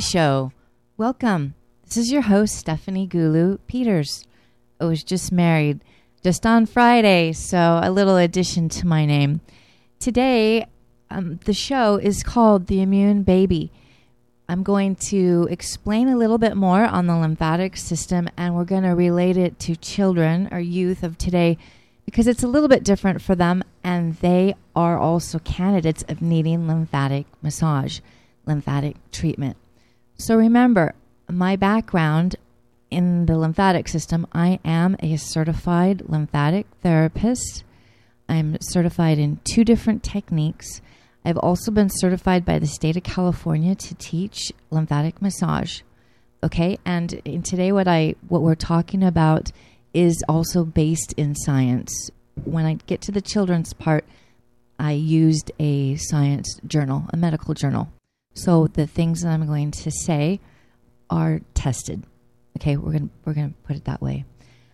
Show. Welcome. This is your host, Stephanie Gulu Peters. I was just married just on Friday, so a little addition to my name. Today, um, the show is called The Immune Baby. I'm going to explain a little bit more on the lymphatic system, and we're going to relate it to children or youth of today because it's a little bit different for them, and they are also candidates of needing lymphatic massage, lymphatic treatment. So remember, my background in the lymphatic system, I am a certified lymphatic therapist. I'm certified in two different techniques. I've also been certified by the state of California to teach lymphatic massage. Okay, and in today what I what we're talking about is also based in science. When I get to the children's part, I used a science journal, a medical journal. So the things that I'm going to say are tested. Okay, we're going to we're going to put it that way.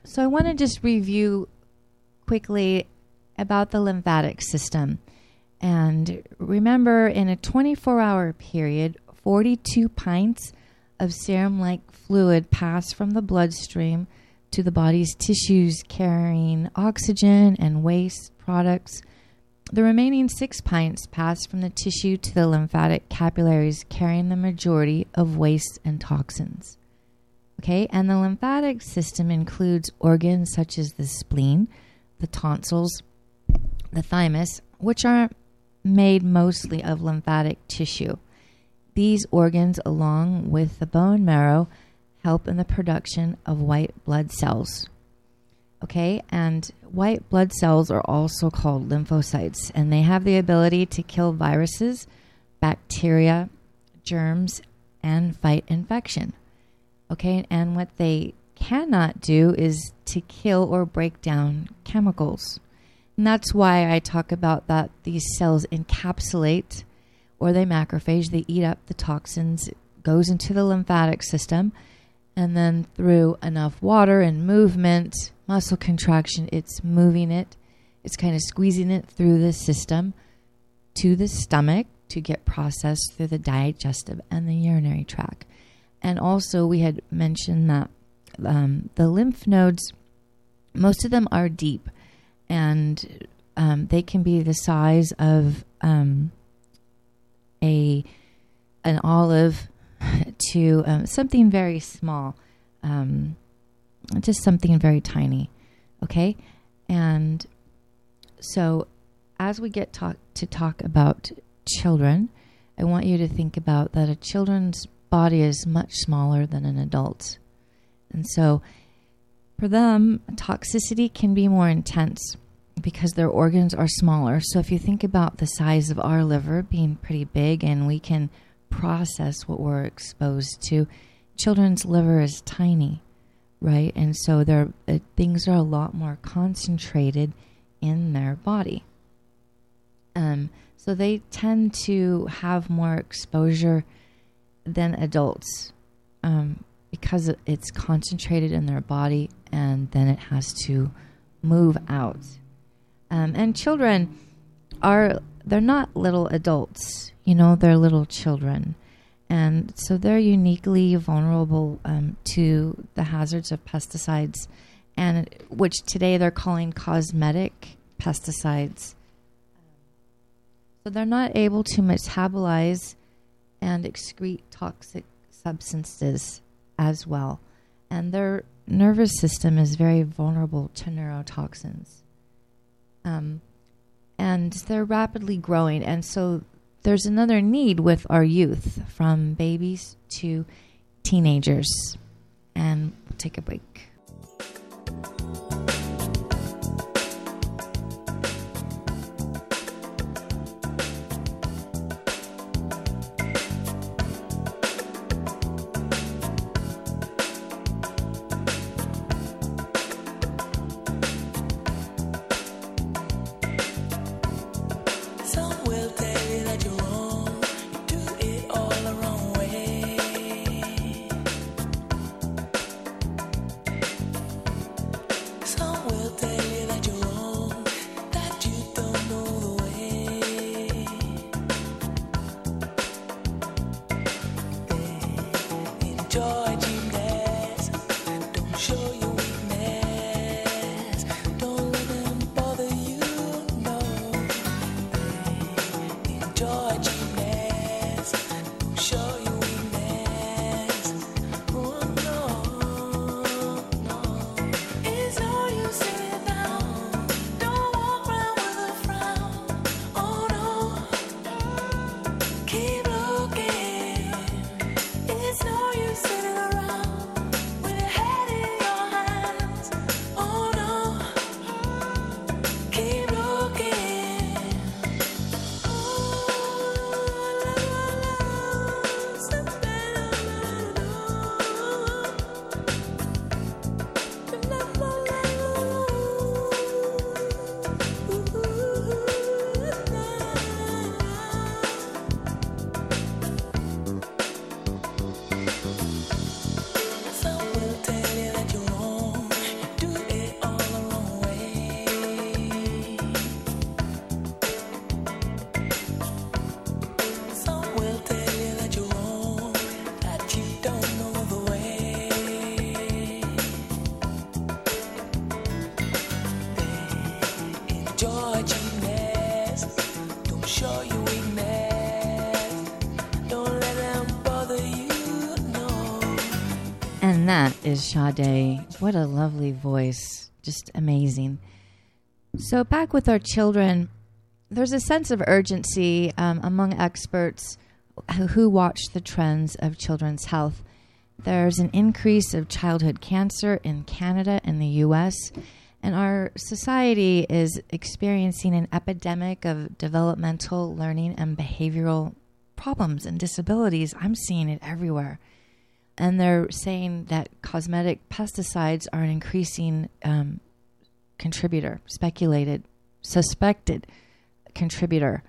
So I want to just review quickly about the lymphatic system. And remember, in a 24 hour period, 42 pints of serum like fluid pass from the bloodstream to the body's tissues carrying oxygen and waste products. The remaining six pints pass from the tissue to the lymphatic capillaries carrying the majority of waste and toxins. Okay, and the lymphatic system includes organs such as the spleen, the tonsils, the thymus, which are made mostly of lymphatic tissue. These organs, along with the bone marrow, help in the production of white blood cells. Okay, and white blood cells are also called lymphocytes, and they have the ability to kill viruses, bacteria, germs, and fight infection. Okay, and what they cannot do is to kill or break down chemicals. And that's why I talk about that these cells encapsulate or they macrophage, they eat up the toxins, it goes into the lymphatic system, and then through enough water and movement, muscle contraction, it's moving it, it's kind of squeezing it through the system to the stomach to get processed through the digestive and the urinary tract. And also, we had mentioned that um, the lymph nodes, most of them are deep and um, they can be the size of um, a an olive to um, something very small, um, just something very tiny. Okay, and so as we get talk to talk about children, I want you to think about that a children's body is much smaller than an adult's, and so for them, toxicity can be more intense because their organs are smaller. So if you think about the size of our liver being pretty big and we can process what we're exposed to, children's liver is tiny, right? And so their uh, things are a lot more concentrated in their body. Um, so they tend to have more exposure than adults um, because it's concentrated in their body and then it has to move out um, and children are, they're not little adults, you know, they're little children. And so they're uniquely vulnerable um, to the hazards of pesticides, and which today they're calling cosmetic pesticides. So they're not able to metabolize and excrete toxic substances as well. And their nervous system is very vulnerable to neurotoxins. Um, and they're rapidly growing. And so there's another need with our youth from babies to teenagers. And we'll take a break. That is Sade. What a lovely voice. Just amazing. So, back with our children, there's a sense of urgency um, among experts who watch the trends of children's health. There's an increase of childhood cancer in Canada and the US, and our society is experiencing an epidemic of developmental, learning, and behavioral problems and disabilities. I'm seeing it everywhere. And they're saying that cosmetic pesticides are an increasing um, contributor, speculated, suspected contributor.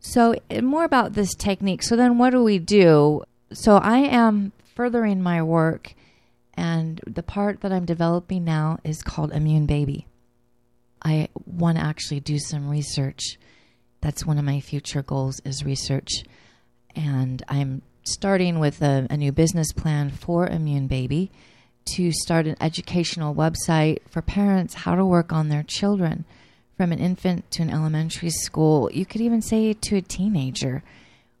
So, more about this technique. So, then what do we do? So, I am furthering my work, and the part that I'm developing now is called Immune Baby. I want to actually do some research. That's one of my future goals is research. And I'm starting with a, a new business plan for Immune Baby to start an educational website for parents how to work on their children from an infant to an elementary school. You could even say to a teenager.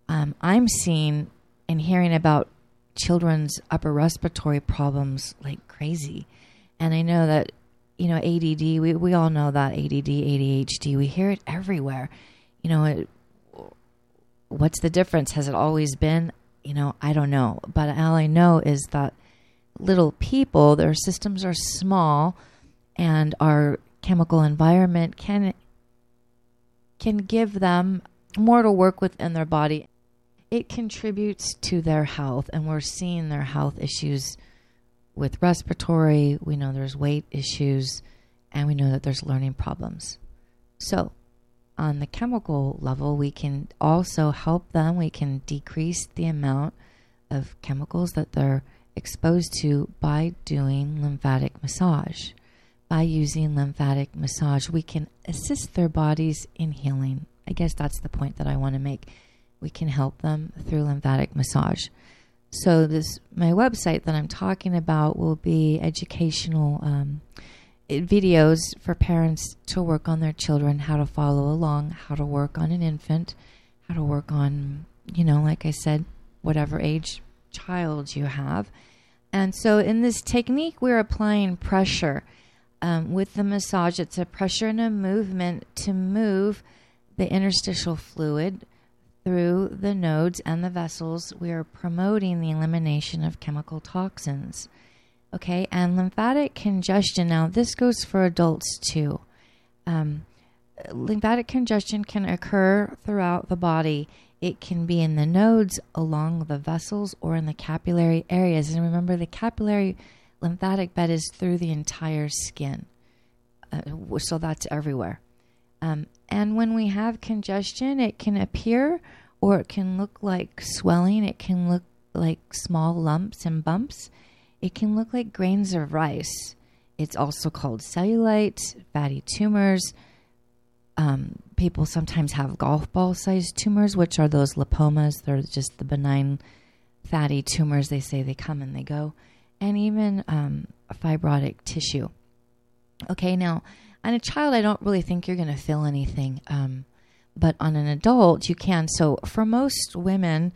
Um, I'm seeing and hearing about children's upper respiratory problems like crazy. And I know that, you know, ADD, we, we all know that ADD, ADHD, we hear it everywhere. You know, it, what's the difference? Has it always been? You know, I don't know. But all I know is that little people, their systems are small and our chemical environment can can give them more to work with in their body. It contributes to their health and we're seeing their health issues with respiratory, we know there's weight issues, and we know that there's learning problems. So, on the chemical level, we can also help them. We can decrease the amount of chemicals that they're exposed to by doing lymphatic massage. By using lymphatic massage, we can assist their bodies in healing. I guess that's the point that I want to make. We can help them through lymphatic massage. So this my website that I'm talking about will be educational um, videos for parents to work on their children, how to follow along, how to work on an infant, how to work on, you know, like I said, whatever age child you have. And so in this technique, we're applying pressure. Um, with the massage, it's a pressure and a movement to move the interstitial fluid through the nodes and the vessels. We are promoting the elimination of chemical toxins. Okay, and lymphatic congestion. Now, this goes for adults too. Um, lymphatic congestion can occur throughout the body it can be in the nodes, along the vessels, or in the capillary areas. And remember, the capillary lymphatic bed is through the entire skin. Uh, so that's everywhere. Um, and when we have congestion, it can appear or it can look like swelling. It can look like small lumps and bumps. It can look like grains of rice. It's also called cellulite, fatty tumors, um, people sometimes have golf ball sized tumors, which are those lipomas. They're just the benign fatty tumors. They say they come and they go, and even um, fibrotic tissue. Okay, now on a child, I don't really think you're going to feel anything, um, but on an adult, you can. So for most women,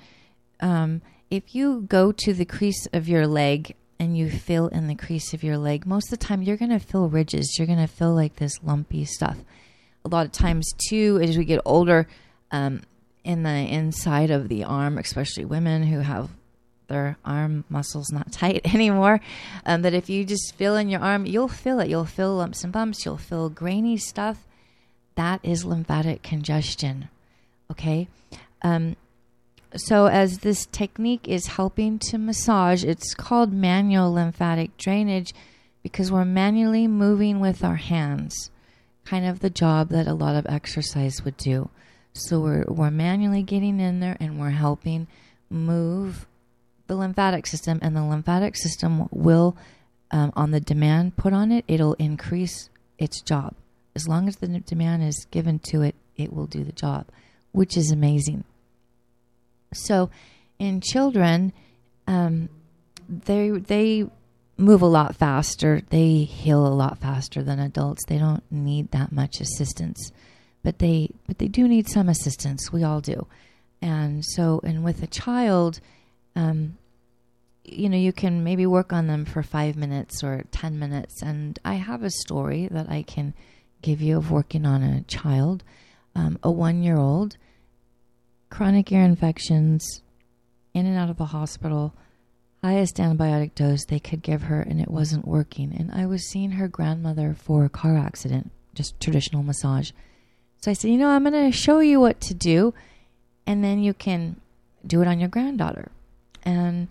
um, if you go to the crease of your leg and you feel in the crease of your leg, most of the time you're going to feel ridges. You're going to feel like this lumpy stuff. A lot of times too as we get older um, in the inside of the arm especially women who have their arm muscles not tight anymore um, that if you just feel in your arm you'll feel it. You'll feel lumps and bumps. You'll feel grainy stuff. That is lymphatic congestion okay? Um, so as this technique is helping to massage it's called manual lymphatic drainage because we're manually moving with our hands kind of the job that a lot of exercise would do. So we're, we're manually getting in there and we're helping move the lymphatic system, and the lymphatic system will, um, on the demand put on it, it'll increase its job. As long as the demand is given to it, it will do the job, which is amazing. So, in children, um, they they move a lot faster. They heal a lot faster than adults. They don't need that much assistance, but they but they do need some assistance. We all do, and so and with a child, um, you know, you can maybe work on them for five minutes or 10 minutes. And I have a story that I can give you of working on a child, um, a one year old, chronic ear infections, in and out of the hospital, highest antibiotic dose they could give her, and it wasn't working. And I was seeing her grandmother for a car accident, just traditional massage. So I said, you know, I'm going to show you what to do, and then you can do it on your granddaughter. And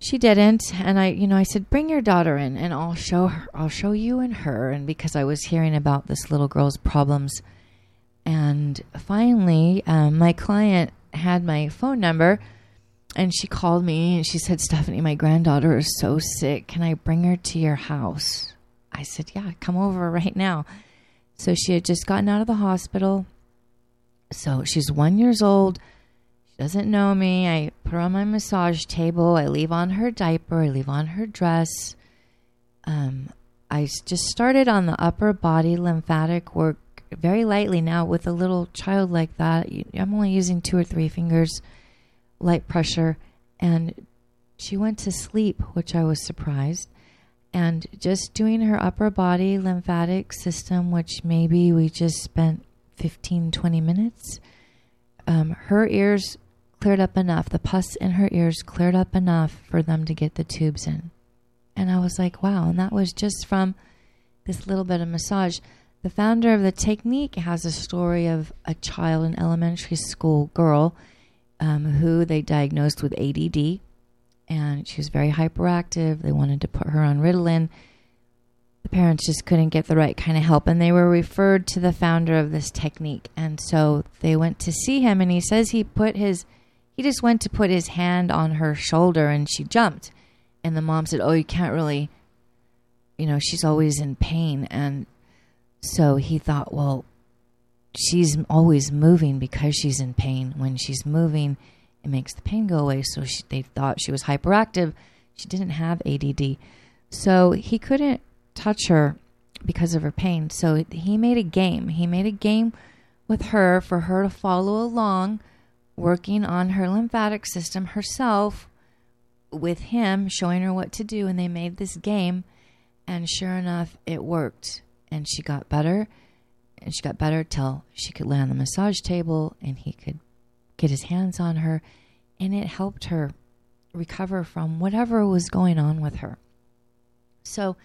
she didn't and i you know i said bring your daughter in and i'll show her i'll show you and her and because i was hearing about this little girl's problems and finally um, my client had my phone number and she called me and she said stephanie my granddaughter is so sick can i bring her to your house i said yeah come over right now so she had just gotten out of the hospital so she's one years old She doesn't know me. I put her on my massage table. I leave on her diaper. I leave on her dress. Um, I just started on the upper body lymphatic work very lightly now with a little child like that. I'm only using two or three fingers, light pressure, and she went to sleep, which I was surprised. And just doing her upper body lymphatic system, which maybe we just spent 15, 20 minutes. Um, her ears cleared up enough. The pus in her ears cleared up enough for them to get the tubes in. And I was like, wow. And that was just from this little bit of massage. The founder of the technique has a story of a child, an elementary school girl, um, who they diagnosed with ADD. And she was very hyperactive. They wanted to put her on Ritalin. The parents just couldn't get the right kind of help. And they were referred to the founder of this technique. And so they went to see him, and he says he put his he just went to put his hand on her shoulder and she jumped. And the mom said, Oh, you can't really, you know, she's always in pain. And so he thought, Well, she's always moving because she's in pain. When she's moving, it makes the pain go away. So she, they thought she was hyperactive. She didn't have ADD. So he couldn't touch her because of her pain. So he made a game. He made a game with her for her to follow along working on her lymphatic system herself with him, showing her what to do. And they made this game. And sure enough, it worked. And she got better. And she got better till she could lay on the massage table and he could get his hands on her. And it helped her recover from whatever was going on with her. So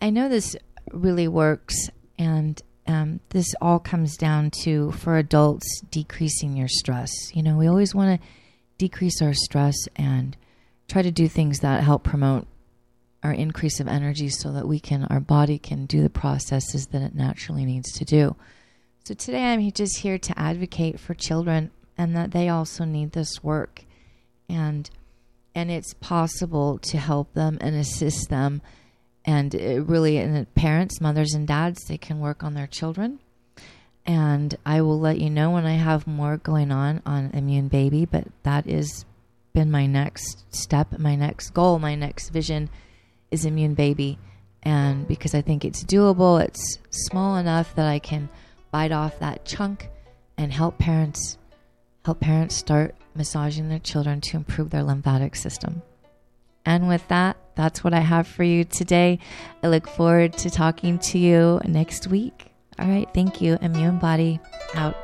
I know this really works. And um, this all comes down to for adults decreasing your stress. You know, we always want to decrease our stress and try to do things that help promote our increase of energy so that we can our body can do the processes that it naturally needs to do. So today I'm just here to advocate for children and that they also need this work. And and it's possible to help them and assist them. And really and parents mothers and dads they can work on their children. And i will let you know when i have more going on on immune baby but that is been my next step my next goal my next vision is immune baby and because i think it's doable it's small enough that i can bite off that chunk and help parents help parents start massaging their children to improve their lymphatic system and with that, that's what I have for you today. I look forward to talking to you next week. All right. Thank you. Immune Body out.